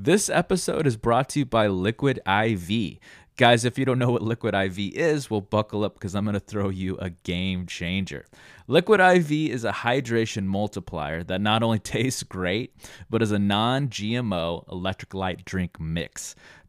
This episode is brought to you by Liquid IV. Guys, if you don't know what Liquid IV is, well, buckle up because I'm going to throw you a game changer. Liquid IV is a hydration multiplier that not only tastes great, but is a non GMO electrolyte drink mix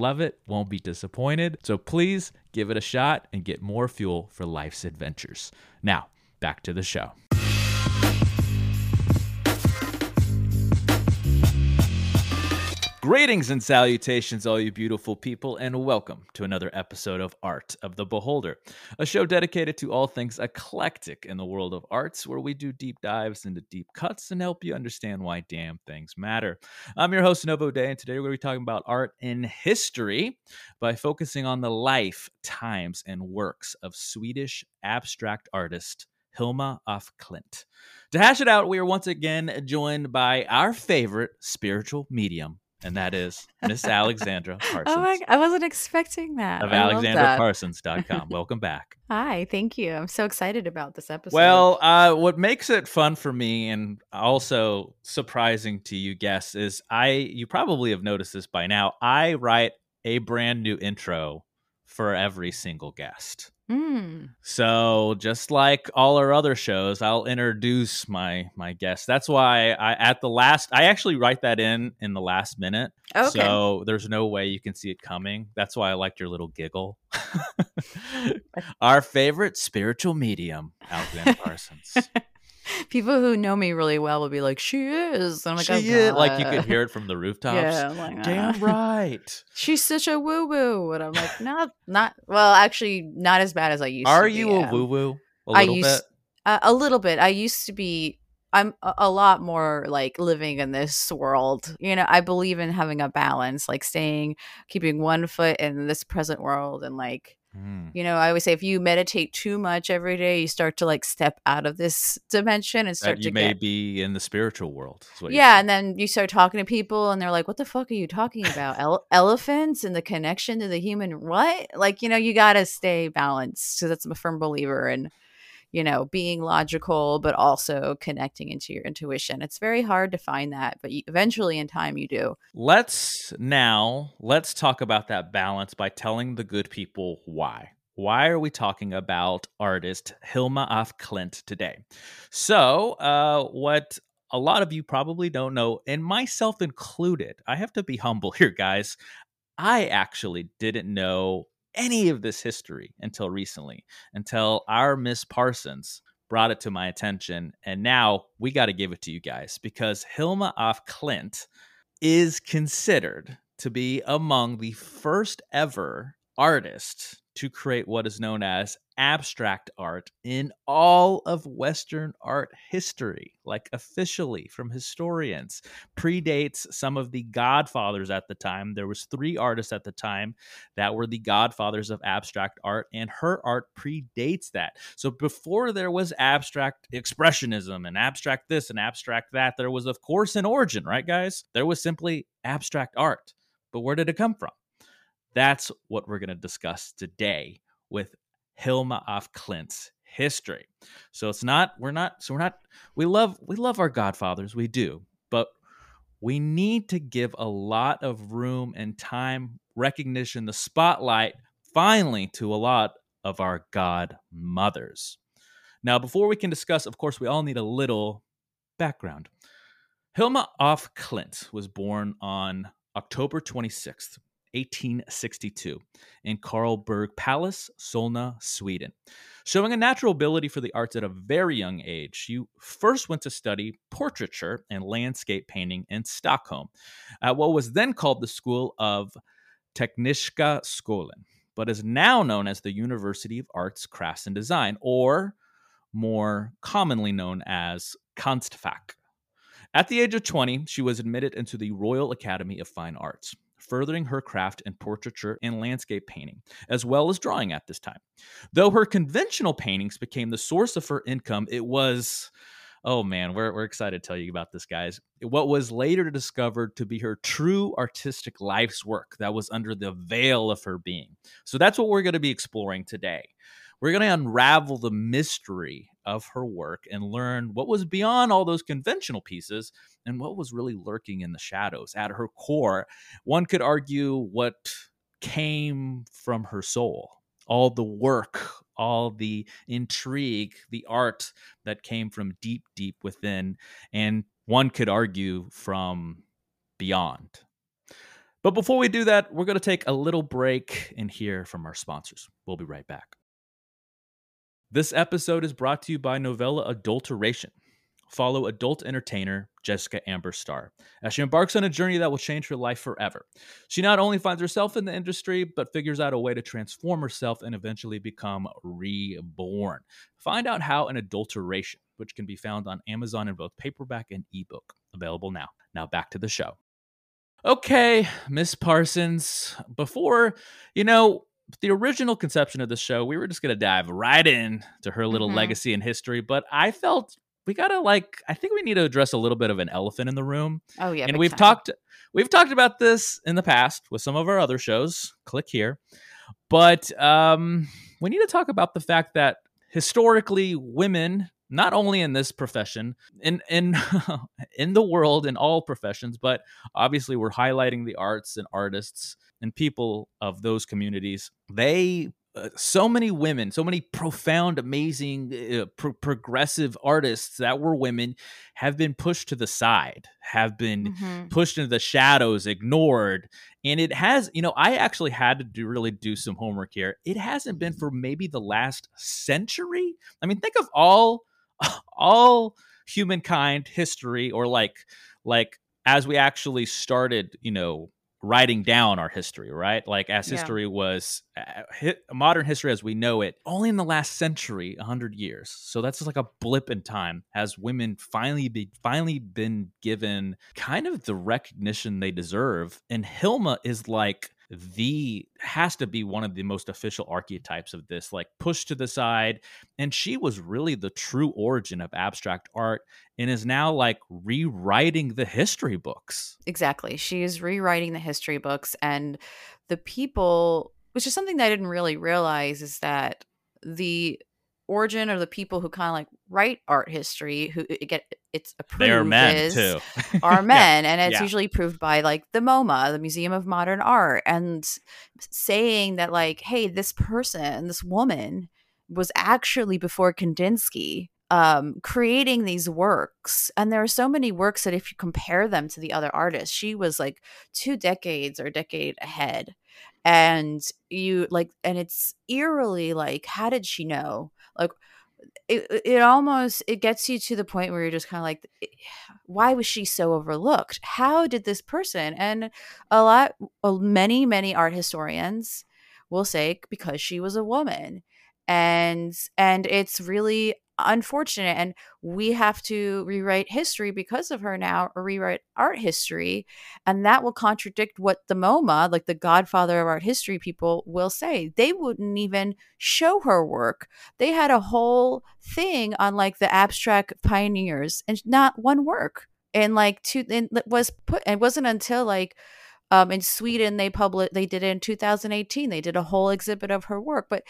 love it, won't be disappointed. So please give it a shot and get more fuel for life's adventures. Now, back to the show. Greetings and salutations, all you beautiful people, and welcome to another episode of Art of the Beholder, a show dedicated to all things eclectic in the world of arts, where we do deep dives into deep cuts and help you understand why damn things matter. I'm your host, Novo Day, and today we're going to be talking about art in history by focusing on the life, times, and works of Swedish abstract artist Hilma af Klint. To hash it out, we are once again joined by our favorite spiritual medium, and that is Miss Alexandra Parsons. Oh my, I wasn't expecting that. Of I love that. alexandraparsons.com. Welcome back. Hi, thank you. I'm so excited about this episode. Well, uh, what makes it fun for me and also surprising to you guests is I you probably have noticed this by now. I write a brand new intro for every single guest. Mm. So just like all our other shows, I'll introduce my my guests. That's why I at the last I actually write that in in the last minute. Okay. So there's no way you can see it coming. That's why I liked your little giggle. our favorite spiritual medium, Alexandra Parsons. People who know me really well will be like, "She is." And I'm like, she oh, is like you could hear it from the rooftops. Yeah, like, Damn "Ah." right. She's such a woo woo, and I'm like, not, not. Well, actually, not as bad as I used. Are to be, Are you yeah. a woo woo? A I little used bit. uh, a little bit. I used to be. I'm a, a lot more like living in this world. You know, I believe in having a balance, like staying, keeping one foot in this present world, and like Mm. you know, I always say if you meditate too much every day, you start to like step out of this dimension and start That to you may get be in the spiritual world. is what you're yeah, and then you start talking to people, and they're like, "What the fuck are you talking about? Ele- elephants and the connection to the human what?" Like, you know, you got to stay balanced. So that's I'm a firm believer in, you know, being logical but also connecting into your intuition. It's very hard to find that, but you, eventually, in time, you do. Let's now let's talk about that balance by telling the good people why. Why are we talking about artist Hilma af Klint today? So, uh, what a lot of you probably don't know, and myself included, I have to be humble here, guys. I actually didn't know any of this history until recently, until our Miss Parsons brought it to my attention. And now we got to give it to you guys because Hilma af Klint is considered to be among the first ever artists to create what is known as abstract art in all of Western art history, like officially from historians. Predates some of the godfathers at the time. There was three artists at the time that were the godfathers of abstract art, and her art predates that. So before there was abstract expressionism and abstract this and abstract that, there was of course an origin, right, guys? There was simply abstract art. But where did it come from? That's what we're going to discuss today with Hilma af Klint's history. So it's not we're not so we're not we love we love our godfathers, we do, but we need to give a lot of room and time, recognition, the spotlight finally to a lot of our god mothers. Now, before we can discuss, of course, we all need a little background. Hilma af Klint was born on October 26th, 1862, in Karlberg Palace, Solna, Sweden. Showing a natural ability for the arts at a very young age, she first went to study portraiture and landscape painting in Stockholm at what was then called the School of Tekniska Skolan, but is now known as the University of Arts, Crafts, and Design, or more commonly known as Konstfack. At the age of 20, she was admitted into the Royal Academy of Fine Arts, furthering her craft in portraiture and landscape painting, as well as drawing at this time. Though her conventional paintings became the source of her income, it was oh man, we're, we're excited to tell you about this, guys. What was later discovered to be her true artistic life's work that was under the veil of her being. So that's what we're going to be exploring today. We're going to unravel the mystery of her work and learn what was beyond all those conventional pieces and what was really lurking in the shadows. At her core, one could argue what came from her soul, all the work, all the intrigue, the art that came from deep, deep within, and one could argue from beyond. But before we do that, we're going to take a little break and hear from our sponsors. We'll be right back. This episode is brought to you by Novella Adulteration. Follow adult entertainer Jessica Amber Star as she embarks on a journey that will change her life forever. She not only finds herself in the industry, but figures out a way to transform herself and eventually become reborn. Find out how in Adulteration, which can be found on Amazon in both paperback and ebook. Available now. Now back to the show. Okay, Miss Parsons, before, you know, the original conception of the show, we were just going to dive right in to her little mm-hmm. legacy and history, but I felt we got to like I think we need to address a little bit of an elephant in the room. Oh yeah. And we've time. talked we've talked about this in the past with some of our other shows. Click here. But um we need to talk about the fact that historically women not only in this profession in in in the world in all professions but obviously we're highlighting the arts and artists and people of those communities they uh, so many women, so many profound, amazing, uh, pro- progressive artists that were women have been pushed to the side, have been mm-hmm. pushed into the shadows, ignored. And it has, you know, I actually had to do really do some homework here. It hasn't been for maybe the last century. I mean, think of all, all humankind history, or like, like as we actually started, you know, writing down our history, right? Like as history yeah. was uh, modern history as we know it, only in the last century, hundred years. So that's just like a blip in time. Has women finally be finally been given kind of the recognition they deserve? And Hilma is like the has to be one of the most official archetypes of this like pushed to the side and she was really the true origin of abstract art and is now like rewriting the history books. Exactly she is rewriting the history books and the people which is something that i didn't really realize is that the origin or the people who kind of like write art history who get it's approved They're men too. are men yeah. and it's yeah. usually proved by like the MoMA, the Museum of Modern Art and saying that like hey this person, this woman was actually before Kandinsky um, creating these works. And there are so many works that if you compare them to the other artists, she was like two decades or a decade ahead. And you like, and it's eerily like, how did she know? Like, it, it almost it gets you to the point where you're just kind of like why was she so overlooked? How did this person and a lot many many art historians will say because she was a woman. And and it's really unfortunate and we have to rewrite history because of her now or rewrite art history and that will contradict what the MoMA like the godfather of art history people will say they wouldn't even show her work they had a whole thing on like the abstract pioneers and not one work and like two and was put it wasn't until like um, in Sweden, they published. They did it in 2018. They did a whole exhibit of her work. But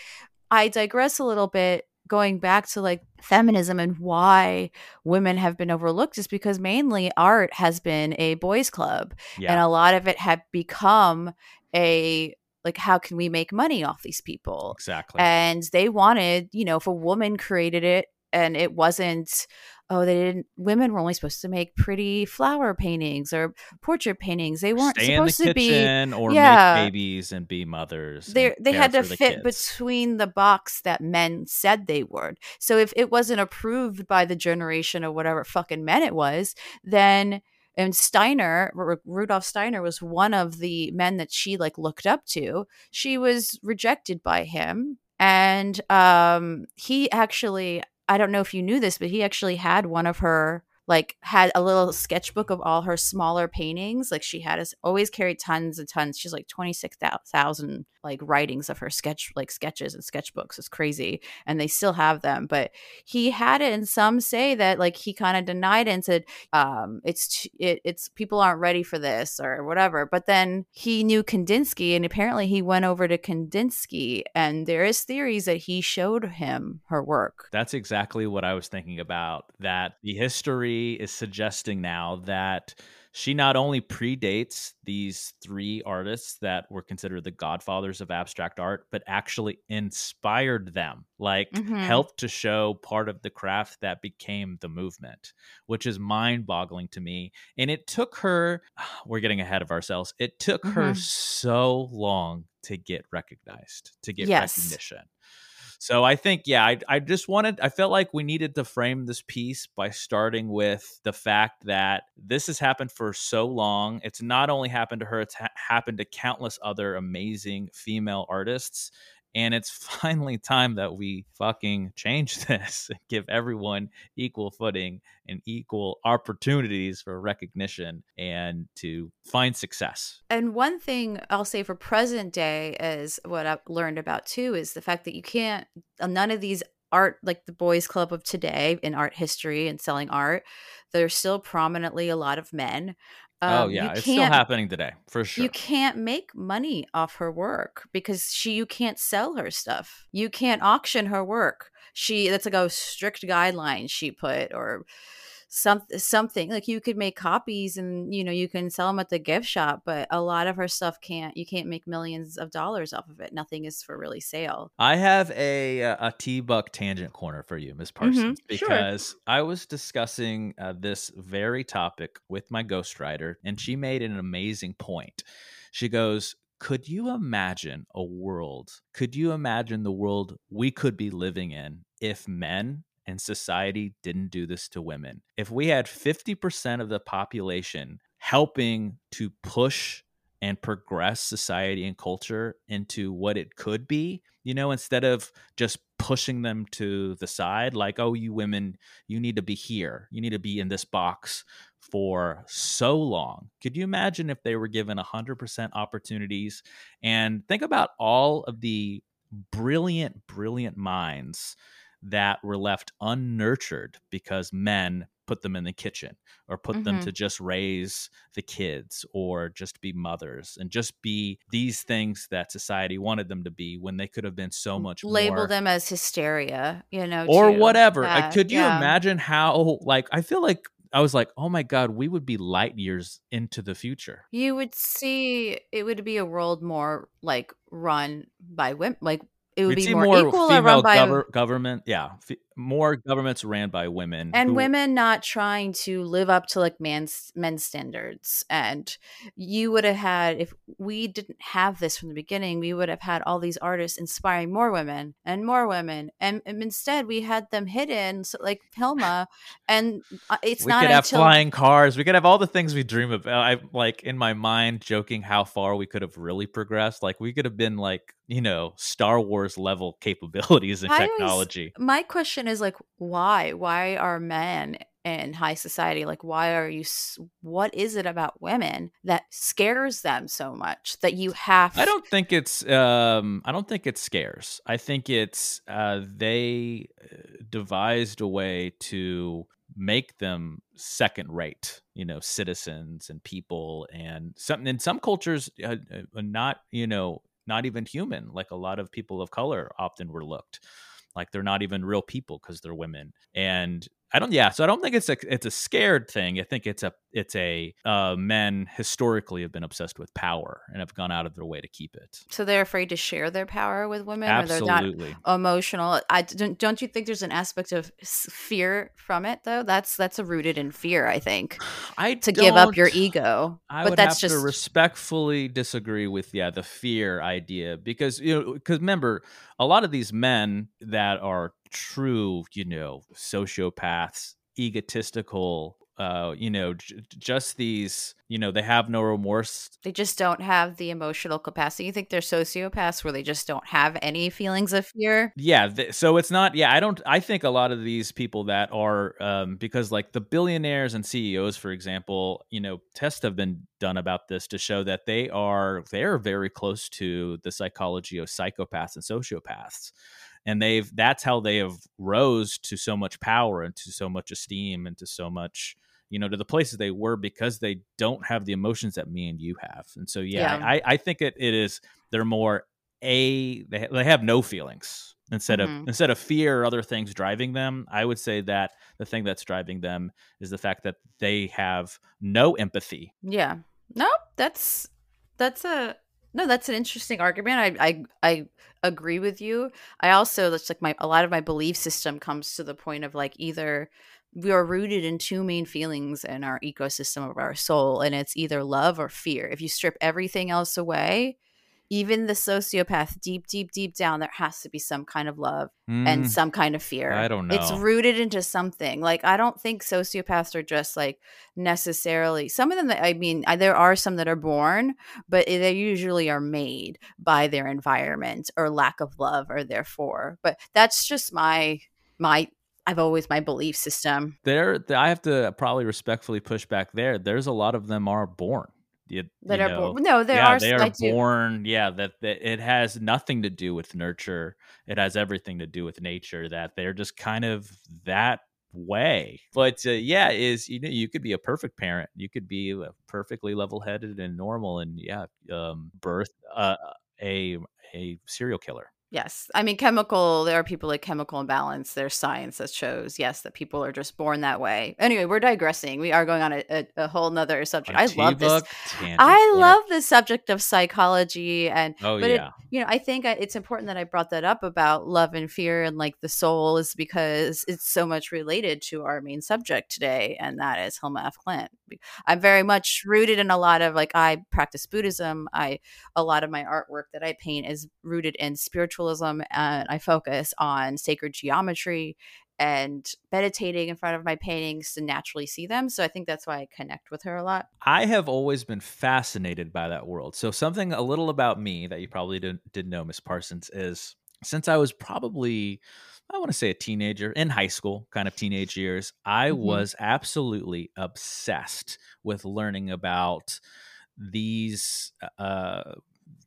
I digress a little bit going back to like feminism and why women have been overlooked is because mainly art has been a boys club yeah. and a lot of it had become a like how can we make money off these people exactly and they wanted you know if a woman created it and it wasn't oh, they didn't. Women were only supposed to make pretty flower paintings or portrait paintings. They weren't Stay supposed to be. or yeah. make babies and be mothers. They they had to the fit kids. between the box that men said they would. So if it wasn't approved by the generation of whatever fucking men it was, then and Steiner, R- Rudolf Steiner was one of the men that she like looked up to. She was rejected by him and um he actually I don't know if you knew this, but he actually had one of her like had a little sketchbook of all her smaller paintings. Like she had us always carried tons and tons. She's like twenty six thousand like writings of her sketch like sketches and sketchbooks. is crazy, and they still have them. But he had it, and some say that like he kind of denied it and said um, it's it, it's people aren't ready for this or whatever. But then he knew Kandinsky, and apparently he went over to Kandinsky, and there is theories that he showed him her work. That's exactly what I was thinking about. That the history is suggesting now that she not only predates these three artists that were considered the godfathers of abstract art, but actually inspired them, like Mhm. helped to show part of the craft that became the movement, which is mind boggling to me. And it took her, we're getting ahead of ourselves, it took her Mhm. so long to get recognized, to get Yes. recognition. So I think, yeah, I, I just wanted, I felt like we needed to frame this piece by starting with the fact that this has happened for so long. It's not only happened to her, it's ha- happened to countless other amazing female artists. And it's finally time that we fucking change this and give everyone equal footing and equal opportunities for recognition and to find success. And one thing I'll say for present day is what I've learned about too is the fact that you can't, uh, none of these art, like the boys club of today in art history and selling art, there's still prominently a lot of men. Oh, Um, you yeah. It's still happening today, for sure. You can't make money off her work because she you can't sell her stuff. You can't auction her work. She that's like a strict guideline she put or some something like you could make copies and you know you can sell them at the gift shop but a lot of her stuff can't you can't make millions of dollars off of it nothing is for really sale I have a uh, a T Buck tangent corner for you, Miss Parsons, Mhm, sure. because I was discussing uh, this very topic with my ghostwriter, and she made an amazing point. She goes, "Could you imagine a world? Could you imagine the world we could be living in if men?" And society didn't do this to women. If we had 50% of the population helping to push and progress society and culture into what it could be, you know, instead of just pushing them to the side, like, oh, you women, you need to be here, you need to be in this box for so long. Could you imagine if they were given 100% opportunities? And think about all of the brilliant, brilliant minds that were left unnurtured because men put them in the kitchen or put them Mhm. to just raise the kids or just be mothers and just be these things that society wanted them to be when they could have been so much more. label more them as hysteria you know or too. whatever. Like, could you yeah. imagine how like I feel like I was like, oh my god, we would be light years into the future. you would see it would be a world more like run by women like it would We'd be see more, more equal or run by gover- government. Yeah, f- more governments ran by women and who- women not trying to live up to like man's men's standards and you would have had if we didn't have this from the beginning we would have had all these artists inspiring more women and more women and, and instead we had them hidden so like Hilma, and uh, it's we not could have until flying cars. We could have all the things we dream about. I like in my mind joking how far we could have really progressed. Like we could have been like you know Star Wars level capabilities and I always- technology. my question is like why why are men in high society like why are you what is it about women that scares them so much that you have I don't think it's um I don't think it scares. I think it's uh they uh, devised a way to make them second rate, you know, citizens and people and something in some cultures uh, uh, not, you know, not even human. Like a lot of people of color often were looked like they're not even real people because they're women. And I don't yeah, so I don't think it's a it's a scared thing. I think it's a it's a uh, men historically have been obsessed with power and have gone out of their way to keep it. So they're afraid to share their power with women, Absolutely. or they're not emotional. I don't. Don't you think there's an aspect of fear from it though? That's that's a rooted in fear. I think. I to give up your ego. I but would that's have just to respectfully disagree with yeah the fear idea because you know because remember a lot of these men that are true you know sociopaths egotistical uh you know j- just these you know they have no remorse they just don't have the emotional capacity. You think they're sociopaths where they just don't have any feelings of fear? yeah th- so it's not yeah i don't i think a lot of these people that are um because like the billionaires and ceos for example you know tests have been done about this to show that they are they're very close to the psychology of psychopaths and sociopaths and they've that's how they have rose to so much power and to so much esteem and to so much you know to the places they were because they don't have the emotions that me and you have and so yeah, Yeah. I, I think it, it is they're more a they, they have no feelings instead Mhm. of instead of fear or other things driving them i would say that the thing that's driving them is the fact that they have no empathy Yeah. No, that's that's a no, that's an interesting argument. I I I agree with you. I also that's like my a lot of my belief system comes to the point of like either we are rooted in two main feelings in our ecosystem of our soul and it's either love or fear. If you strip everything else away, even the sociopath deep deep deep down there has to be some kind of love and Mm, some kind of fear. I don't know. It's rooted into something. Like I don't think sociopaths are just like necessarily. Some of them that I mean, I, there are some that are born, but they usually are made by their environment or lack of love or therefore. But that's just my my I've always my belief system. there th- i have to probably respectfully push back there there's a lot of them are born you, That you are know, born. No, there yeah, are. they I are do- born. Yeah, that, that it has nothing to do with nurture. It has everything to do with nature. That they're just kind of that way. But uh, yeah, is you know you could be a perfect parent. You could be perfectly level headed and normal, and yeah, um, birth uh, a a serial killer. Yes. I mean, chemical, there are people like chemical imbalance. There's science that shows, yes, that people are just born that way. Anyway, we're digressing. We are going on a, a, a whole nother subject. I love this. I love the subject of psychology and Oh but it- you know, I think I- it's important that I brought that up about love and fear and like the soul is because it's so much related to our main subject today, and that is Hilma af Klint. I'm very much rooted in a lot of like I practice Buddhism. I a lot of my artwork that I paint is rooted in spiritualism, and I focus on sacred geometry and meditating in front of my paintings to naturally see them. So I think that's why I connect with her a lot. I have always been fascinated by that world. So something a little about me that you probably didn't didn't know, Miss Parsons, is since I was probably I want to say a teenager in high school, kind of teenage years, I Mhm. was absolutely obsessed with learning about these uh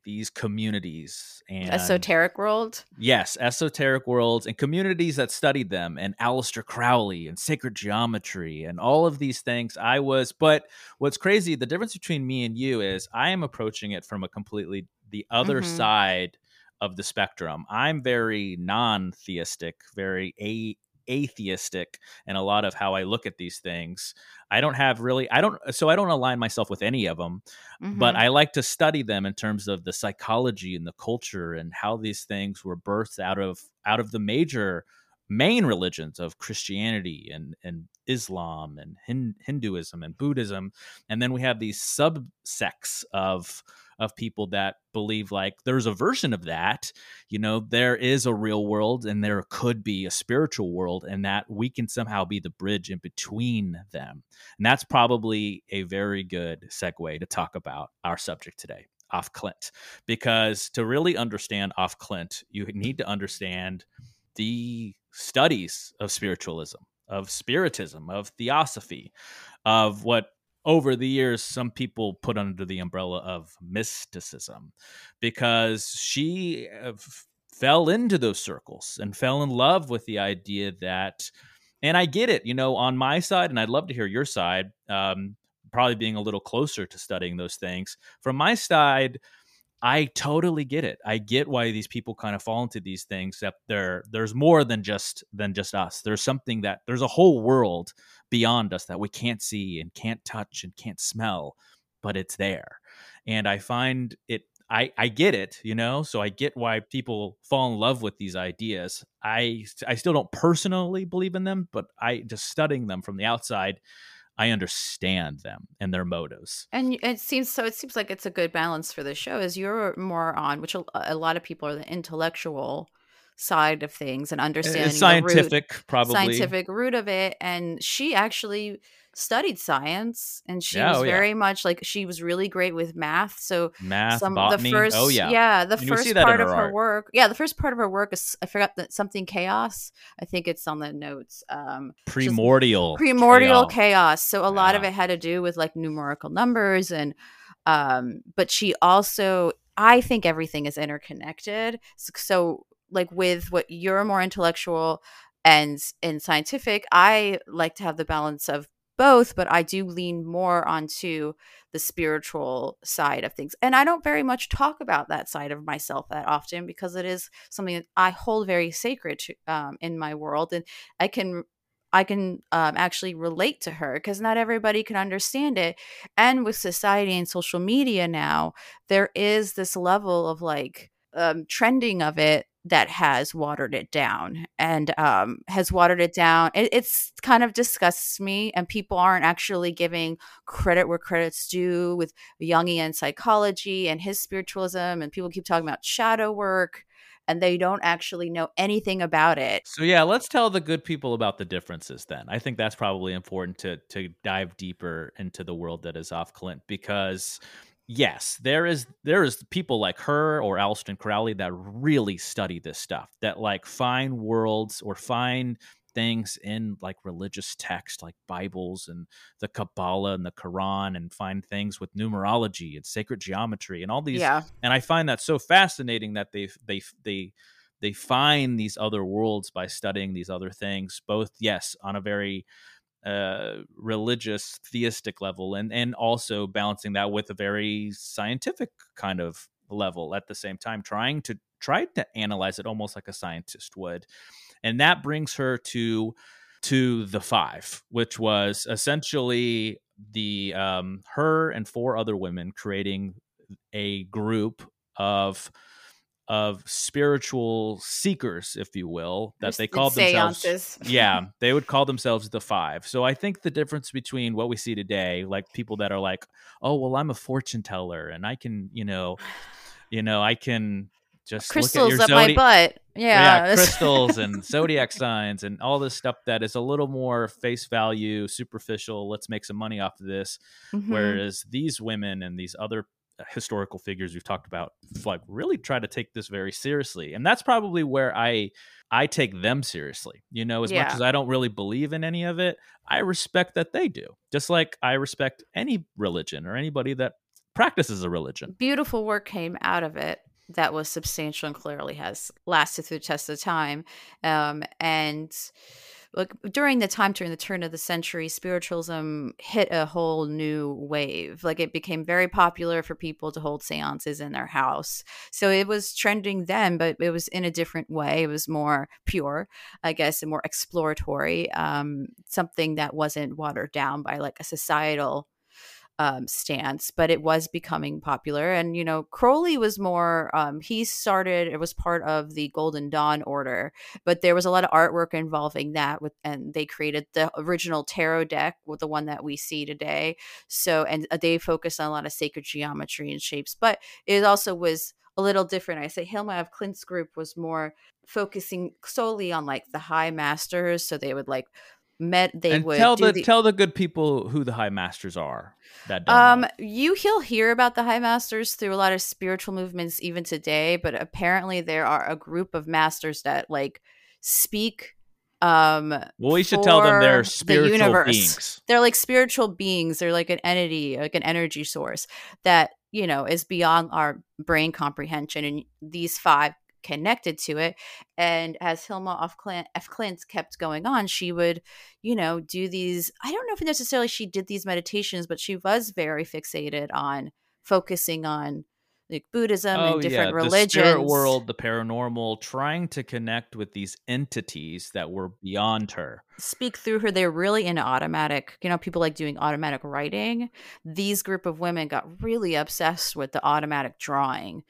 these communities and Esoteric world. Yes, esoteric worlds and communities that studied them, and Aleister Crowley and sacred geometry and all of these things. I was, but what's crazy, the difference between me and you is I am approaching it from a completely the other Mhm. side of the spectrum. I'm very non theistic, very a- atheistic in a lot of how I look at these things. I don't have really, I don't, so I don't align myself with any of them but Mhm. I like to study them in terms of the psychology and the culture and how these things were birthed out of out of the major main religions of Christianity and and Islam and Hin- Hinduism and Buddhism and then we have these subsects of of people that believe like there's a version of that you know there is a real world and there could be a spiritual world and that we can somehow be the bridge in between them and that's probably a very good segue to talk about our subject today, af Klint. Because to really understand af Klint, you need to understand the studies of spiritualism, of spiritism, of theosophy, of what over the years some people put under the umbrella of mysticism because she uh, f- fell into those circles and fell in love with the idea that and I get it, you know, on my side, and I'd love to hear your side, um, probably being a little closer to studying those things. From my side, I totally get it. I get why these people kind of fall into these things. That there, there's more than just than just us. There's something that there's a whole world beyond us that we can't see and can't touch and can't smell, but it's there. And I find it. I I get it, you know. So I get why people fall in love with these ideas. I I still don't personally believe in them, but I just studying them from the outside. I understand them and their motives. And it seems so. It seems like it's a good balance for the show. Is you're more on, which a, a lot of people are the intellectual side of things and understanding it's scientific, the root, probably scientific root of it. And she actually studied science and she Yeah, was oh, yeah. very much like she was really great with math so math, some botany. the first oh yeah, yeah the And first part her of her art. work yeah the first part of her work is i forgot that something chaos i think it's on the notes um primordial, primordial chaos. chaos. So a lot of it had to do with like numerical numbers and um but she also I think everything is interconnected. So like with what you're more intellectual and and scientific, I like to have the balance of both, but I do lean more onto the spiritual side of things. And I don't very much talk about that side of myself that often because it is something that I hold very sacred to, um, in my world. And I can I can um, actually relate to her because not everybody can understand it. And with society and social media now, there is this level of like um, trending of it that has watered it down and um, has watered it down. It, it's kind of disgusts me, and people aren't actually giving credit where credit's due with Jungian psychology and his spiritualism. And people keep talking about shadow work, and they don't actually know anything about it. So yeah, let's tell the good people about the differences then. I think that's probably important to to dive deeper into the world that is af Klint because yes, there is there is people like her or Aleister Crowley that really study this stuff, that like find worlds or find things in like religious text like Bibles and the Kabbalah and the Quran and find things with numerology and sacred geometry and all these yeah. and I find that so fascinating that they they they they find these other worlds by studying these other things both yes on a very uh religious theistic level and and also balancing that with a very scientific kind of level at the same time trying to try to analyze it almost like a scientist would. And that brings her to to the five which was essentially the um her and four other women creating a group of of spiritual seekers if you will that they called themselves yeah they would call themselves the five so i think the difference between what we see today like people that are like oh well i'm a fortune teller and i can you know you know i can just crystals look up at your my zodi- butt. yeah, Yeah, crystals and zodiac signs and all this stuff that is a little more face value superficial let's make some money off of this Mhm. whereas these women and these other historical figures we've talked about like really try to take this very seriously and that's probably where i i take them seriously you know as much as i don't really believe in any of it i respect that they do just like i respect any religion or anybody that practices a religion beautiful work came out of it that was substantial and clearly has lasted through the test of time. Um, and look, during the time during the turn of the century, spiritualism hit a whole new wave. Like it became very popular for people to hold seances in their house. So it was trending then, but it was in a different way. It was more pure, I guess, and more exploratory. Um, something that wasn't watered down by like a societal um, stance, but it was becoming popular. And, you know, Crowley was more, um, he started, it was part of the Golden Dawn order, but there was a lot of artwork involving that with, and they created the original tarot deck with the one that we see today. So, and uh, they focused on a lot of sacred geometry and shapes, but it also was a little different. I say Hilma af Klint's group was more focusing solely on like the high masters. So they would like, met, they and would tell do the, tell the good people who the high masters are that don't Um, know. you he'll hear about the high masters through a lot of spiritual movements even today, but apparently there are a group of masters that like speak. Um, well we should tell them they're the spiritual universe. beings they're like spiritual beings. They're like an entity, like an energy source that you know is beyond our brain comprehension. And these five connected to it. And as Hilma af Klint kept going on, she would, you know, do these. I don't know if necessarily she did these meditations, but she was very fixated on focusing on like Buddhism Oh and yeah, different the spirit religions. world, the paranormal, trying to connect with these entities that were beyond her. speak through her they're really into automatic you know people like doing automatic writing these group of women got really obsessed with the automatic drawing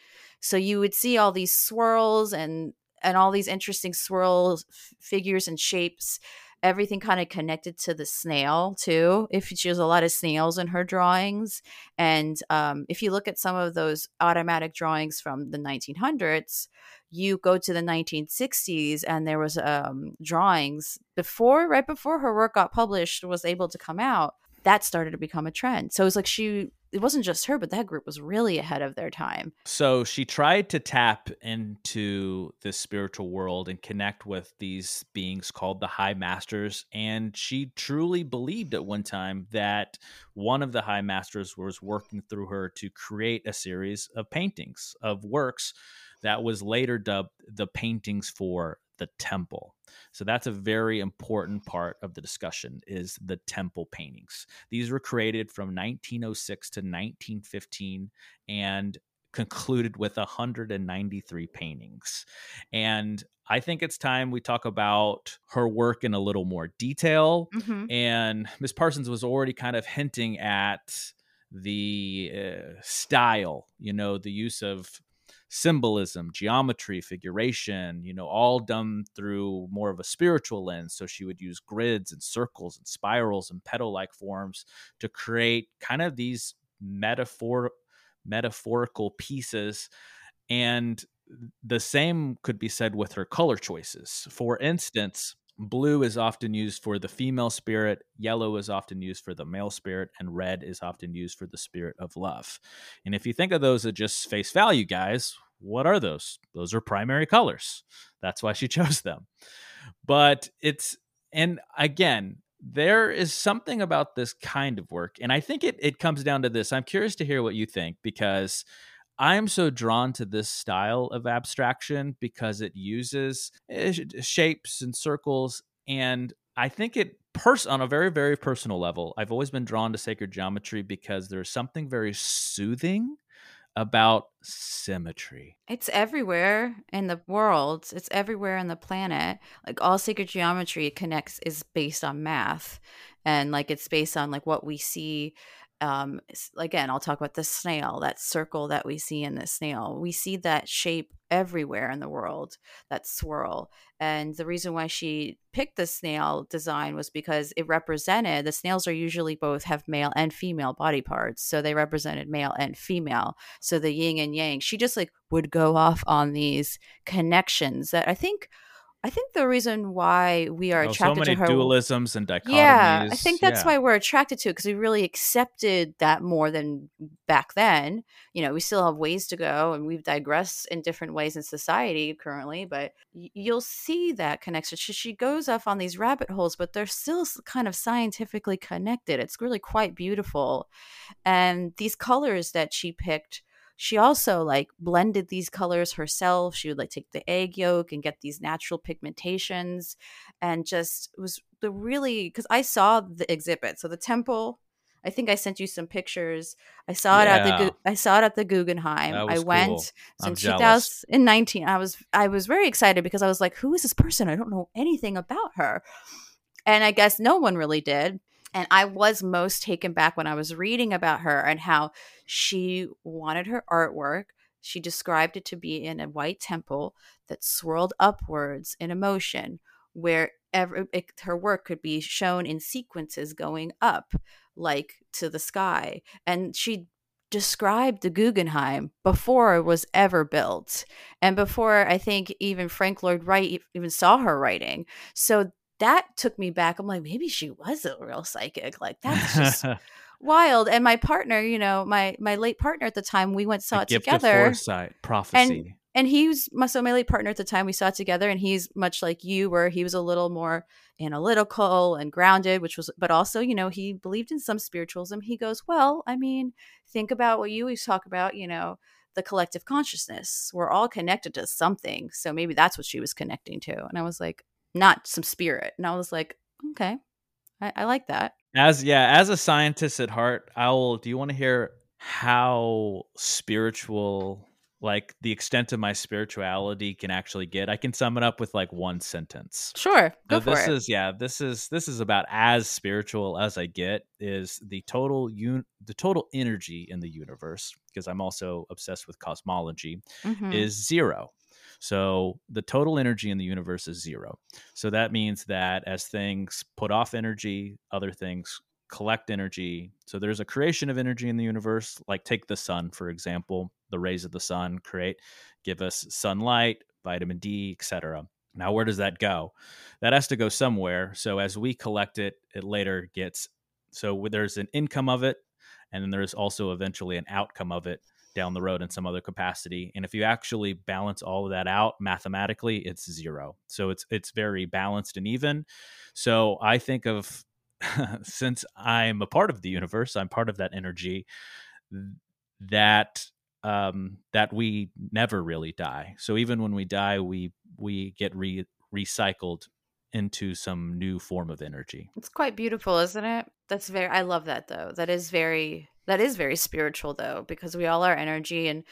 so you would see all these swirls and and all these interesting swirls f- figures and shapes everything kind of connected to the snail too if she has a lot of snails in her drawings. And um, if you look at some of those automatic drawings from the 1900s you go to the 1960s and there was um, drawings before right before her work got published was able to come out that started to become a trend so it's like she it wasn't just her but that group was really ahead of their time So she tried to tap into this spiritual world and connect with these beings called the High Masters. And she truly believed at one time that one of the High Masters was working through her to create a series of paintings, of works that was later dubbed the paintings for the temple. So that's a very important part of the discussion is the temple paintings. These were created from 1906 to 1915 and concluded with 193 paintings. And I think it's time we talk about her work in a little more detail. mm-hmm. And Miss Parsons was already kind of hinting at the uh, style, you know, the use of symbolism, geometry, figuration, you know, all done through more of a spiritual lens. So she would use grids and circles and spirals and petal like forms to create kind of these metaphor metaphorical pieces and the same could be said with her color choices. For instance, blue is often used for the female spirit, yellow is often used for the male spirit, and red is often used for the spirit of love. And if you think of those at just face value, guys, what are those? Those are primary colors. That's why she chose them. But it's, and again, there is something about this kind of work. And I think it, it comes down to this. I'm curious to hear what you think because I'm so drawn to this style of abstraction because it uses eh, shapes and circles. And I think it, pers- on a very, very personal level, I've always been drawn to sacred geometry because there's something very soothing about symmetry. It's everywhere in the world. It's everywhere in the planet. Like all sacred geometry connects is based on math, and like it's based on like what we see. Um, again, I'll talk about the snail, that circle that we see in the snail. We see that shape everywhere in the world, that swirl. And the reason why she picked the snail design was because it represented the snails are usually both have male and female body parts. So they represented male and female so the yin and yang she just like would go off on these connections that i think i think the reason why we are Oh, so attracted many to her dualisms and dichotomies. yeah i think that's Yeah. why we're attracted to it because we really accepted that more than back then you know we still have ways to go and we've digressed in different ways in society currently but you'll see that connection she, she goes off on these rabbit holes but they're still kind of scientifically connected it's really quite beautiful and these colors that she picked she also like blended these colors herself she would like take the egg yolk and get these natural pigmentations and just was the really because i saw the exhibit so the temple i think i sent you some pictures i saw it at the i saw it at the guggenheim i went cool. I'm in jealous. 2019 i was i was very excited because i was like who is this person i don't know anything about her and i guess no one really did and I was most taken back when I was reading about her and how she wanted her artwork. She described it to be in a white temple that swirled upwards in a motion, where every, it, her work could be shown in sequences going up, like to the sky. And she described the Guggenheim before it was ever built, and before I think even Frank Lloyd Wright even saw her writing. So that took me back. I'm like, maybe she was a real psychic. Like that's just wild. And my partner, you know, my my late partner at the time, we went saw A it gift of together. foresight, prophecy. And he was my so my late partner at the time. We saw it together, and he's much like you, where he was a little more analytical and grounded, which was, but also, you know, he believed in some spiritualism. He goes, well, I mean, think about what you always talk about, you know, the collective consciousness. We're all connected to something, so maybe that's what she was connecting to. And I was like, not some spirit. And I was like, okay, I, I like that. As yeah, as a scientist at heart, Owl, do you want to hear how spiritual like the extent of my spirituality can actually get i can sum it up with like one sentence Sure, go so for this it. is yeah this is this is about as spiritual as i get is the total un- the total energy in the universe because i'm also obsessed with cosmology Mhm. is zero so the total energy in the universe is zero. So that means that as things put off energy other things collect energy. So there's a creation of energy in the universe like take the sun for example. The rays of the sun create give us sunlight vitamin d etc now where does that go? That has to go somewhere. So as we collect it it later gets so there's an income of it and then there's also eventually an outcome of it down the road in some other capacity. And if you actually balance all of that out mathematically it's zero. So it's it's very balanced and even. So i think of since i'm a part of the universe i'm part of that energy that um that we never really die. So even when we die we we get re- recycled into some new form of energy. It's quite beautiful, isn't it? That's very I love that though. That is very that is very spiritual though because we all are energy and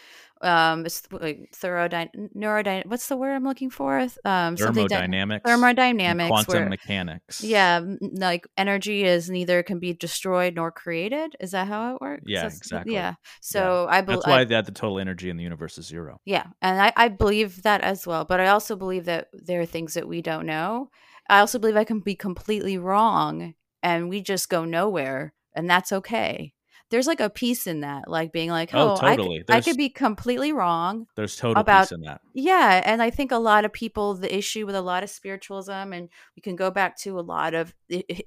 um it's like thorough neurodyn what's the word I'm looking for? Um something dy- thermodynamics quantum where mechanics yeah, like energy is neither can be destroyed nor created. Is that how it works? Yeah, That's- exactly. Yeah. So I believe that's why that the total energy in the universe is zero Yeah, and I, I believe that as well. But I also believe that there are things that we don't know. I also believe I can be completely wrong and we just go nowhere, and that's okay. There's like a piece in that, like being like, Oh, oh, I, totally. could, I could be completely wrong. there's total About- peace in that Yeah, and I think a lot of people, the issue with a lot of spiritualism, and we can go back to a lot of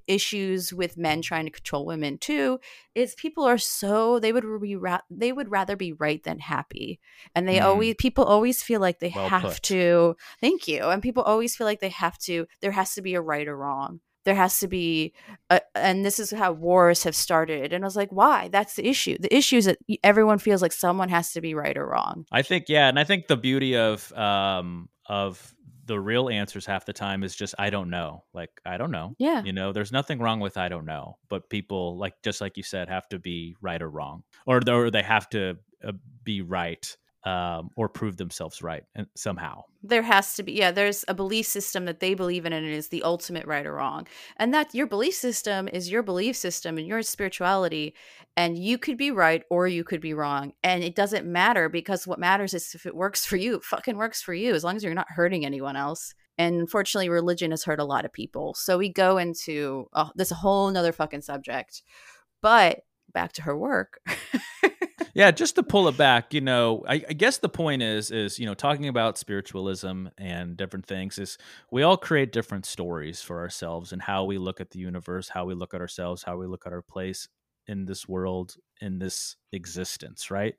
issues with men trying to control women too, is people are so they would be ra- they would rather be right than happy, and they Mm. always people always feel like they Well have put. to. Thank you, and people always feel like they have to. There has to be a right or wrong. There has to be, a, and this is how wars have started. And I was like, why? That's the issue. The issue is that everyone feels like someone has to be right or wrong. I think yeah, and I think the beauty of um of the real answers half the time is just I don't know. Like I don't know. Yeah. You know, there's nothing wrong with I don't know, but people like just like you said have to be right or wrong, or they- or they have to uh, be right um, or prove themselves right and somehow. there has to be yeah there's a belief system that they believe in and it is the ultimate right or wrong. And that your belief system is your belief system and your spirituality and you could be right or you could be wrong and it doesn't matter because what matters is if it works for you. Fucking works for you as long as you're not hurting anyone else. And unfortunately religion has hurt a lot of people. So we go into this whole nother fucking subject. But back to her work yeah just to pull it back you know I, I guess the point is is you know talking about spiritualism and different things is we all create different stories for ourselves and how we look at the universe how we look at ourselves how we look at our place in this world in this existence right?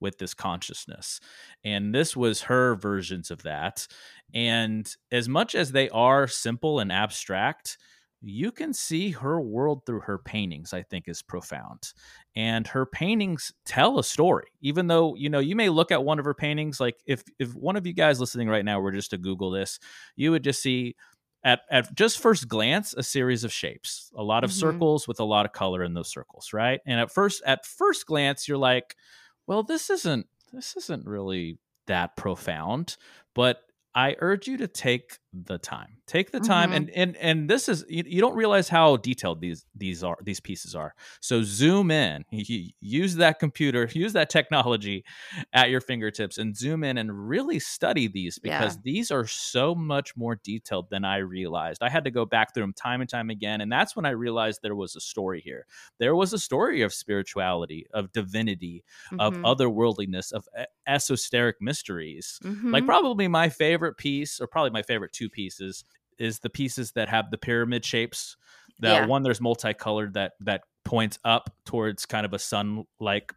With this consciousness. And this was her versions of that. And as much as they are simple and abstract you can see her world through her paintings i think is profound. And her paintings tell a story even though you know you may look at one of her paintings like if if one of you guys listening right now were just to google this you would just see at, at just first glance a series of shapes a lot of Mhm. circles with a lot of color in those circles right? And at first at first glance you're like well this isn't this isn't really that profound. But i urge you to take the time take the time Mhm. and and and this is you, you don't realize how detailed these these are these pieces are so zoom in use that computer use that technology at your fingertips and zoom in and really study these because Yeah. these are so much more detailed than i realized i had to go back through them time and time again and that's when i realized there was a story here there was a story of spirituality of divinity of Mhm. otherworldliness of esoteric mysteries like Mhm. probably my favorite piece or probably my favorite two pieces is the pieces that have the pyramid shapes that Yeah. one there's multicolored that that points up towards kind of a sun like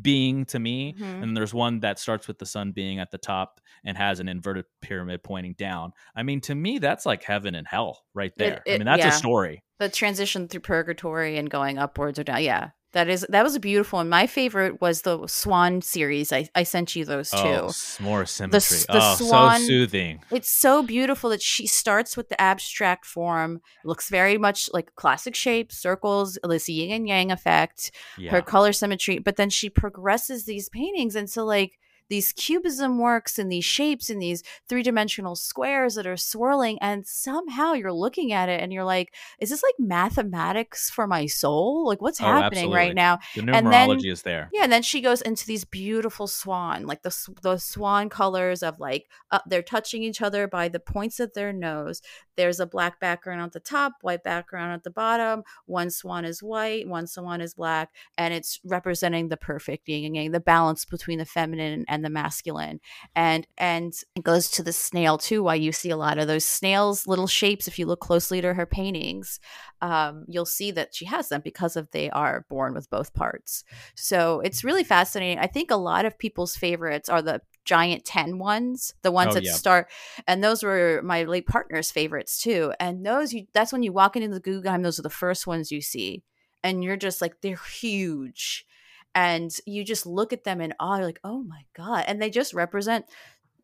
being to me Mhm. and there's one that starts with the sun being at the top and has an inverted pyramid pointing down i mean to me that's like heaven and hell right there i it- mean that's yeah. a story the transition through purgatory and going upwards or down. Yeah. That is that was a beautiful one. My favorite was the Swan series. I, I sent you those oh, too. Oh, more symmetry. the oh, swan- so soothing. It's so beautiful that she starts with the abstract form. It looks very much like classic shapes, circles, this yin and yang effect, Yeah. her color symmetry. But then she progresses these paintings into like these cubism works and these shapes and these three dimensional squares that are swirling. And somehow you're looking at it and you're like, is this like mathematics for my soul? Like, what's Oh, happening absolutely. right now? the and numerology then- is there. Yeah, and then she goes into these beautiful swan, like the the swan colors of like uh, they're touching each other by the points of their nose. There's a black background at the top, white background at the bottom. One swan is white, one swan is black, and it's representing the perfect yin and yang, the balance between the feminine and the masculine. And and it goes to the snail too. Why you see a lot of those snails, little shapes. If you look closely to her paintings, um, you'll see that she has them because of they are born with both parts. So it's really fascinating. I think a lot of people's favorites are the giant 10 ones, the ones Oh, that yeah. start and those were my late partner's favorites too. And those you that's when you walk into the Guggenheim, those are the first ones you see. And you're just like they're huge. And you just look at them in awe, you're like, oh my God. And they just represent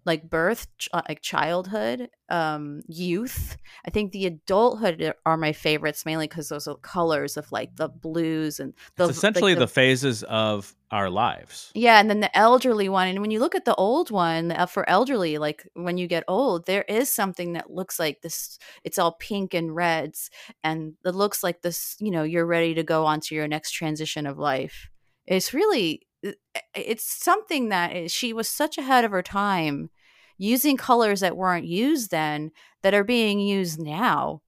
like birth, ch- uh, like childhood, um, youth. I think the adulthood are my favorites mainly because those are colors of like the blues and the it's essentially like the, phases of our lives. yeah, and then the elderly one, and when you look at the old one for elderly, like when you get old, there is something that looks like this. It's all pink and reds, and it looks like this. You know, you're ready to go on to your next transition of life. It's really, it's something that is, she was such ahead of her time, using colors that weren't used then that are being used now.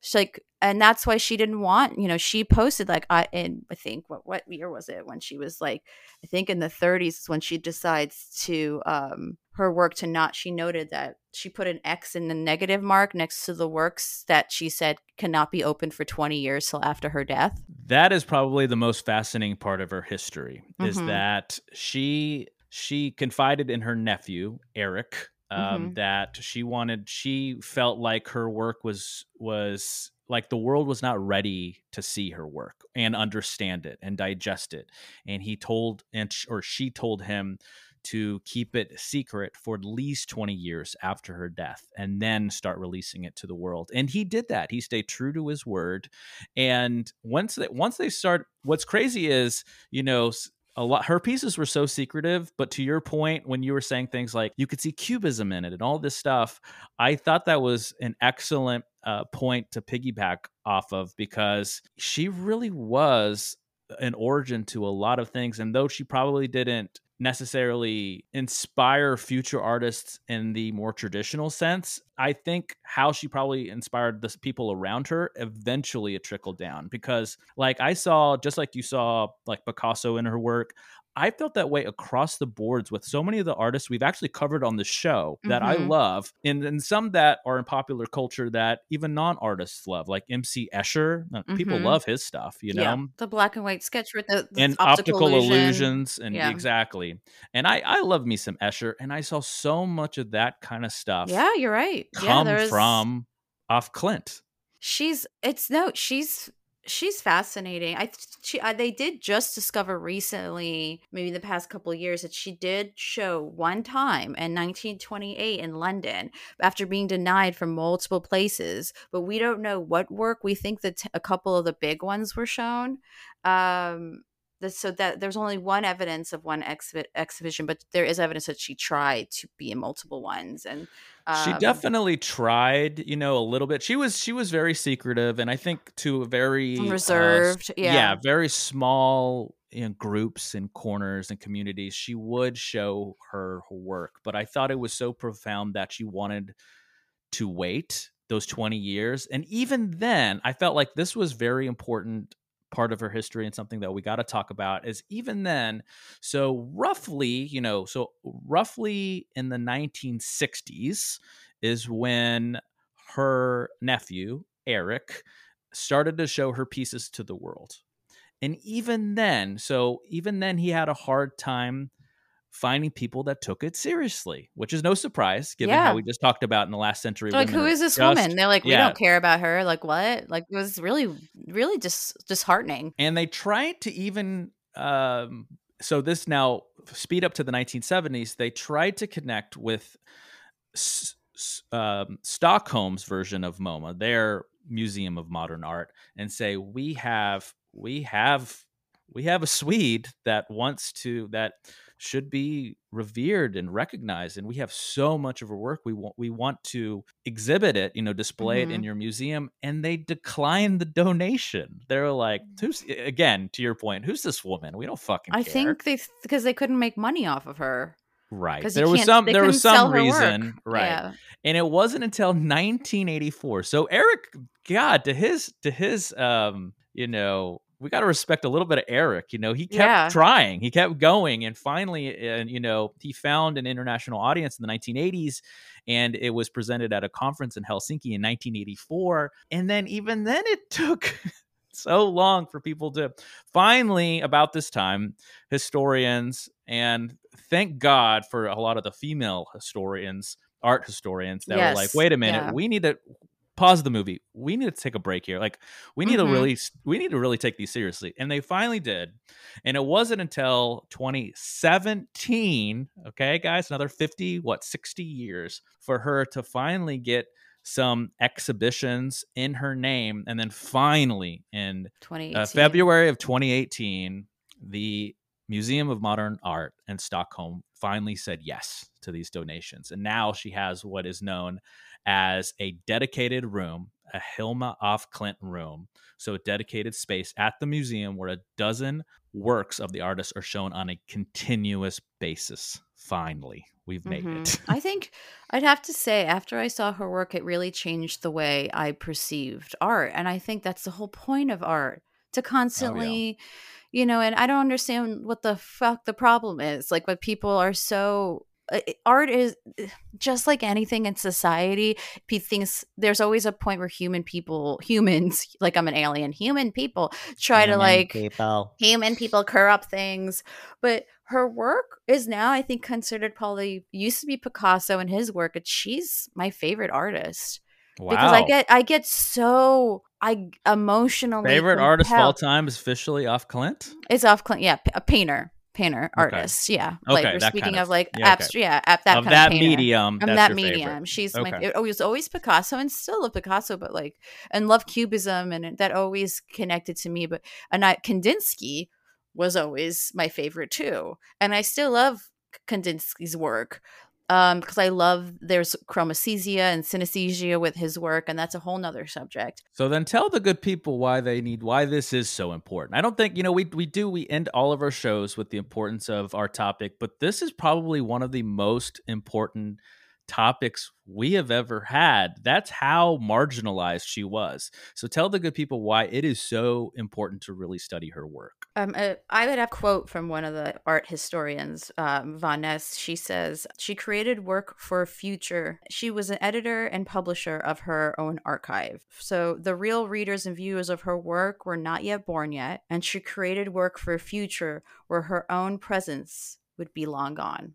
She's like, and that's why she didn't want, you know, she posted like I in I think what what year was it when she was like I think in the 30s is when she decides to um her work to not she noted that she put an X in the negative mark next to the works that she said cannot be opened for 20 years till after her death. That is probably the most fascinating part of her history is Mhm. that she she confided in her nephew Eric um, Mhm. that she wanted she felt like her work was was like the world was not ready to see her work and understand it and digest it and he told and sh- or she told him to keep it secret for at least 20 years after her death and then start releasing it to the world. And he did that. He stayed true to his word. And once they once they start what's crazy is you know a lot her pieces were so secretive but to your point when you were saying things like you could see cubism in it and all this stuff i thought that was an excellent uh, point to piggyback off of because she really was an origin to a lot of things. And though she probably didn't necessarily inspire future artists in the more traditional sense. I think how she probably inspired the people around her eventually it trickled down because like i saw just like you saw like picasso in her work I felt that way across the boards with so many of the artists we've actually covered on the show that I Mhm. love, and, and some that are in popular culture that even non artists love, like MC Escher. Uh, People Mhm. love his stuff, you know, Yeah, the black and white sketch with the, the and optical, illusions, and Yeah. exactly. And I I love me some Escher, and I saw so much of that kind of stuff Yeah, you're right. come there's from af Klint. She's it's no, she's she's fascinating. I she uh, they did just discover recently, maybe the past couple years, that she did show one time in 1928 in London after being denied from multiple places. But we don't know what work. We think that a couple of the big ones were shown. Um, so that there's only one evidence of one exhi- exhibition, but there is evidence that she tried to be in multiple ones and. she um, definitely tried you know a little bit she was she was very secretive and i think to a very uh, reserved. yeah. yeah very small you know, groups and corners and communities she would show her work but i thought it was so profound that she wanted to wait those 20 years and even then i felt like this was very important part of her history and something that we got to talk about is even then so roughly you know so roughly in the 1960s is when her nephew eric started to show her pieces to the world. And even then so even then he had a hard time finding people that took it seriously, which is no surprise given Yeah. how we just talked about in the last century. Like, who is this just- woman? They're like, we yeah. don't care about her. Like, what? Like, it was really, really dis- disheartening. and they tried to even um, so this now speed up to the 1970s they tried to connect with S- S- um, stockholm's version of moma their museum of modern art and say we have we have we have a swede that wants to that should be revered and recognized and we have so much of her work we want we want to exhibit it you know display it in Mhm. your museum and they decline the donation they're like who's again to your point who's this woman we don't fucking I care. think they, because they couldn't make money off of her. Right. there was some there was some reason right Yeah. and it wasn't until 1984 so eric god to his to his um you know we got to respect a little bit of eric you know he kept Yeah. trying he kept going and finally and you know he found an international audience in the 1980s and it was presented at a conference in helsinki in 1984 and then even then it took so long for people to finally about this time historians and thank god for a lot of the female historians art historians that were like wait a minute yeah. we need to pause the movie. We need to take a break here. Like we need Mhm. to really we need to really take these seriously. And they finally did. And it wasn't until 2017 okay guys another 50 what 60 years for her to finally get some exhibitions in her name and then finally in uh, February of 2018, the Museum of Modern Art in Stockholm finally said yes to these donations. And now she has what is known as a dedicated room, a Hilma af Klint room. So, a dedicated space at the museum where a dozen works of the artist are shown on a continuous basis. Finally, we've made Mhm. it. I think I'd have to say, after I saw her work, it really changed the way I perceived art. And I think that's the whole point of art to constantly, you know, and I don't understand what the fuck the problem is. Like, what people are so. Uh, Art is just like anything in society. He thinks there's always a point where human people, humans, like I'm an alien, human people try to like people. human people corrupt things but her work is now i think considered probably used to be picasso and his work and she's my favorite artist Wow. because i get i get so i emotionally favorite artist of all time is officially af Klint. it's af Klint- yeah p- a painter painter Okay. artist yeah like Okay, we're speaking kind of, of- like yeah, okay. abstract yeah ab- that of kind that of painter. medium. I'm that medium. favorite. She's my. Okay. It was oh, always Picasso, and still love Picasso, but like, and love Cubism, and that always connected to me. But and I Kandinsky was always my favorite too, and I still love Kandinsky's work um because I love there's chromesthesia and synesthesia with his work, and that's a whole nother subject. So then tell the good people why they need why this is so important. I don't think, you know, we we do we end all of our shows with the importance of our topic, but this is probably one of the most important topics we have ever had. That's how marginalized she was. So tell the good people why it is so important to really study her work. Um, uh, I would have a quote from one of the art historians, um, Von Ness. She says she created work for a future. She was an editor and publisher of her own archive. So the real readers and viewers of her work were not yet born yet, and she created work for a future where her own presence would be long gone.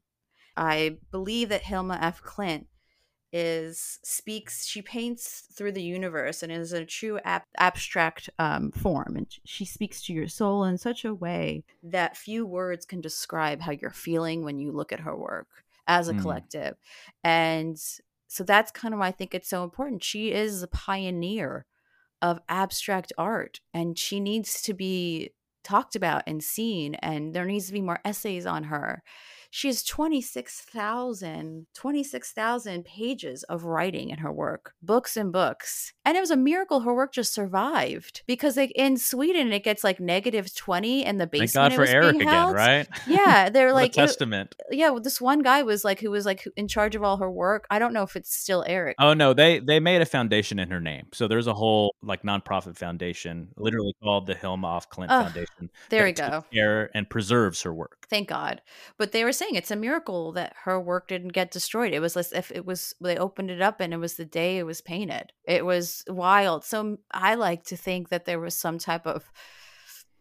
I believe that Hilma af Klint is speaks she paints through the universe and is a true ab- abstract um, form and she speaks to your soul in such a way that few words can describe how you're feeling when you look at her work as a Mm. collective and so that's kind of why i think it's so important she is a pioneer of abstract art and she needs to be talked about and seen and there needs to be more essays on her she has 26,000 26,000 pages of writing in her work, books and books. And it was a miracle her work just survived because like in Sweden it gets like negative 20 in the basement. Thank God it for Eric again, held. right? Yeah, they're like it- testament. yeah, well, this one guy was like who was like in charge of all her work. I don't know if it's still Eric. Oh no, they they made a foundation in her name. So there's a whole like nonprofit foundation, literally called the Hilma af Klint Oh, Foundation. there we go. Care and preserves her work. Thank God. But they were saying it's a miracle that her work didn't get destroyed. It was as if it was they opened it up and it was the day it was painted. It was wild. So I like to think that there was some type of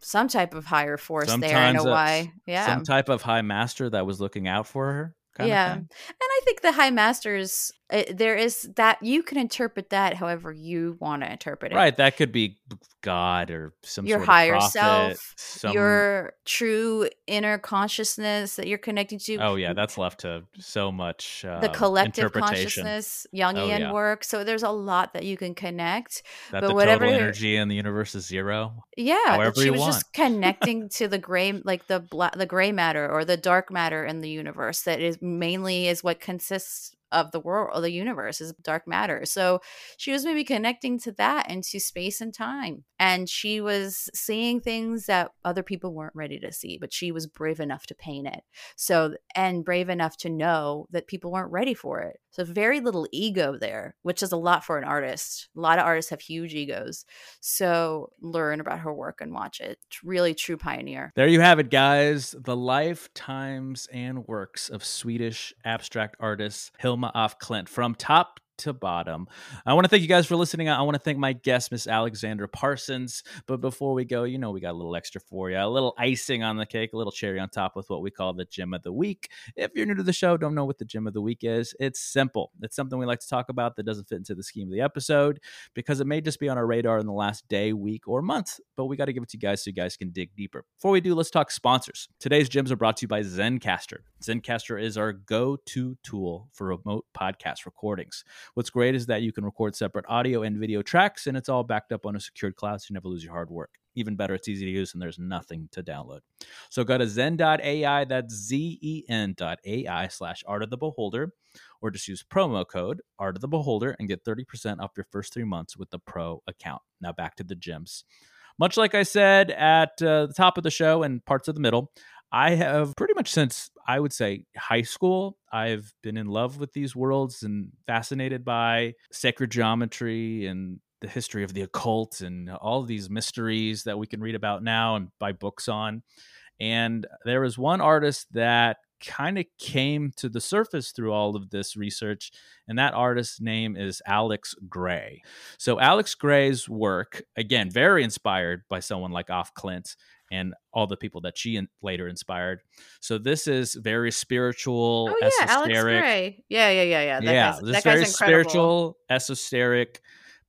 some type of higher force there. I know a- why. Yeah. Some type of high master that was looking out for her. Kind yeah. And. I think the high masters, uh, there is that you can interpret that however you want to interpret it. Right. That could be God or some Your sort of higher prophet, self, some- Your true inner consciousness that you're connecting to. Oh yeah, that's left to so much uh, the collective consciousness, Jungian yeah. work. So there's a lot that you can connect. That but the whatever- total energy in the universe is zero. Yeah, However she you was want. just connecting to the gray, like the black, the gray matter or the dark matter in the universe. That is mainly is what consists of the world or the universe is dark matter. So she was maybe connecting to that and to space and time, and she was seeing things that other people weren't ready to see, but she was brave enough to paint it. So and brave enough to know that people weren't ready for it. So very little ego there, which is a lot for an artist. A lot of artists have huge egos. So learn about her work and watch it. It's Really true pioneer. There you have it, guys. The lifetimes and works of Swedish abstract artist Hilma af Klint from top to bottom. I want to thank you guys for listening. I want to thank my guest, Miss Alexandra Parsons. But before we go, you know, we got a little extra for you, a little icing on the cake, a little cherry on top with what we call the gem of the week. If you're new to the show, don't know what the gem of the week is, it's simple. It's something we like to talk about that doesn't fit into the scheme of the episode because it may just be on our radar in the last day, week, or month. But we got to give it to you guys so you guys can dig deeper. Before we do, let's talk sponsors. Today's gems are brought to you by Zencastr. Zencastr is our go to tool for remote podcast recordings. What's great is that you can record separate audio and video tracks, and it's all backed up on a secured cloud so you never lose your hard work. Even better, it's easy to use and there's nothing to download. So go to zen.ai, that's Z E N dot AI slash art of the beholder, or just use promo code art of the beholder and get 30% off your first three months with the pro account. Now back to the gems. Much like I said at uh, the top of the show and parts of the middle, I have pretty much since I would say high school, I've been in love with these worlds and fascinated by sacred geometry and the history of the occult and all these mysteries that we can read about now and buy books on. And there was one artist that kind of came to the surface through all of this research, and that artist's name is Alex Grey. So, Alex Grey's work, again, very inspired by someone like af Klint and all the people that she in- later inspired. So, this is very spiritual, Oh yeah, Alex esoteric. Grey. Yeah, yeah, yeah, yeah. That yeah, guy's, this very spiritual, esoteric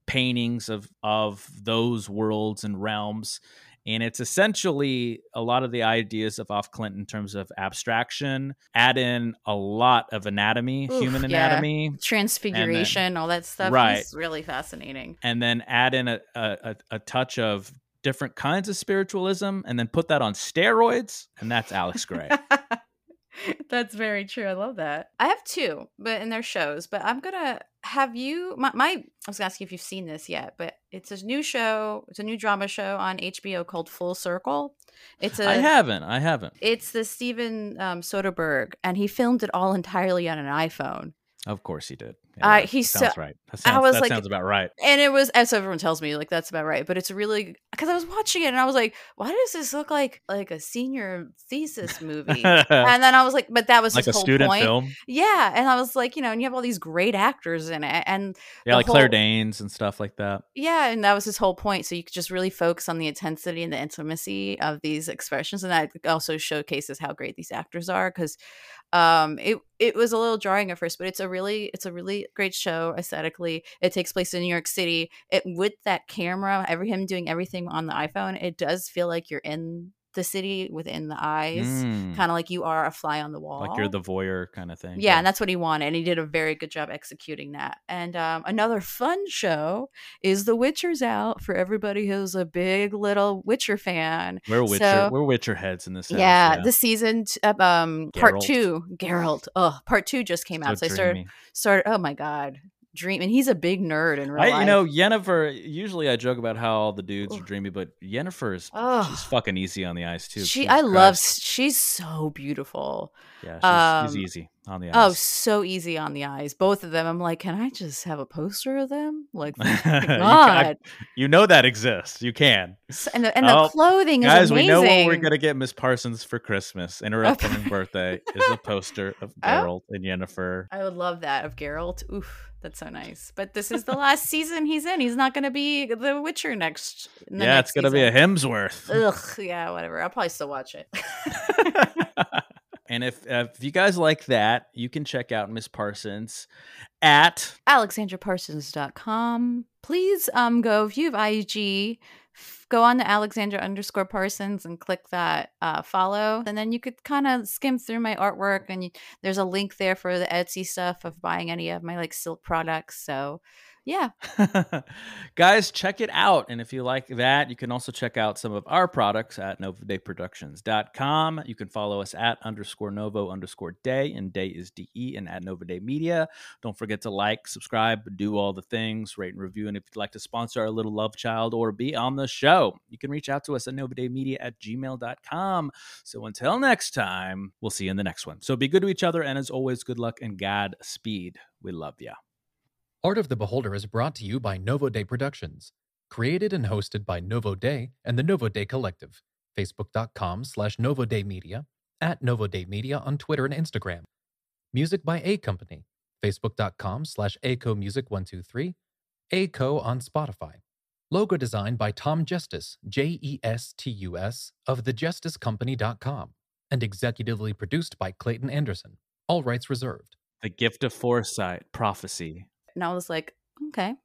paintings of of those worlds and realms. And it's essentially a lot of the ideas of af Klint in terms of abstraction, add in a lot of anatomy, Oof, human yeah. anatomy, Transfiguration, all that stuff. Right. Really fascinating. and then add in a, a- a touch of different kinds of spiritualism, and then put that on steroids, and that's Alex Grey. That's very true. I love that. I have two, but in their shows. But I'm gonna have you. My, my I was gonna ask you if you've seen this yet, but it's a new show. It's a new drama show on HBO called Full Circle. It's a. I haven't. I haven't. It's the Steven um, Soderbergh, and he filmed it all entirely on an iPhone. Of course he did. Uh, he's sounds so- right. That I was that like- sounds about right. and it was as everyone tells me like that's about right but it's really because i was watching it and i was like why does this look like like a senior thesis movie and then i was like but that was like a whole student point film. yeah and i was like you know and you have all these great actors in it and Yeah, like Claire Danes and stuff like that. yeah and that was his whole point so you could just really focus on the intensity and the intimacy of these expressions and that also showcases how great these actors are because um it it was a little jarring at first but it's a really it's a really great show aesthetically. It takes place in new york city. It with that camera every him doing everything on the iphone it does feel like you're in the city within the eyes Mm, kind of like you are a fly on the wall like you're the voyeur kind of thing. yeah, and that's what he wanted, and he did a very good job executing that. And um, another fun show is The Witcher's out for everybody who's a big little Witcher fan. we're Witcher. so- we're Witcher heads in this. house, yeah, the season t- um part two, Geralt. Oh, part two just came So out, so I started started. Oh my god, dream, and he's a big nerd in real I, life. you know, Yennefer. Usually, I joke about how all the dudes are dreamy, but Yennefer is Oh. she's fucking easy on the eyes too. she, Jesus I love. She's so beautiful. Yeah, she's, she's um, easy. On the eyes. Oh, so easy on the eyes. Both of them. I'm like, can I just have a poster of them? Like, You thank can- God. you know that exists. You can. And the, and the Oh, clothing is Guys, we know what we're gonna get Miss Parsons for Christmas and her upcoming birthday is a poster of Oh. Geralt and Yennefer. I would love that of Geralt. Oof, that's so nice. But this is the last season he's in. He's not going to be the Witcher next. the Yeah, next it's gonna be a. Hemsworth. Ugh, yeah, whatever. I'll probably still watch it. and if if you guys like that, you can check out Miss Parsons at AlexandraParsons.com. Please um go if you have IG, f- go on to Alexandra underscore Parsons and click that uh, follow, and then you could kind of skim through my artwork. And you, there's a link there for the Etsy stuff of buying any of my like silk products. So, yeah, Guys, check it out. And if you like that, you can also check out some of our products at novadayproductions.com. You can follow us at underscore novo underscore day, and day is DE and at Nova Media. Don't forget to like, subscribe, do all the things, rate and review. And if you'd like to sponsor our little love child or be on the show, you can reach out to us at novadaymedia at gmail.com. So until next time, we'll see you in the next one. So be good to each other. And as always, good luck and Godspeed. We love you. Art of the Beholder is brought to you by Novo Day Productions. Created and hosted by Novo Day and the Novo Day Collective. Facebook.com slash Novo Day Media, at Novo Day Media on Twitter and Instagram. Music by A Company. Facebook.com slash ACO Music 123. ACO on Spotify. Logo designed by Tom Justice, J E S T U S, of thejusticecompany.com. And executively produced by Clayton Anderson. All rights reserved. The gift of foresight, prophecy. And I was like, okay,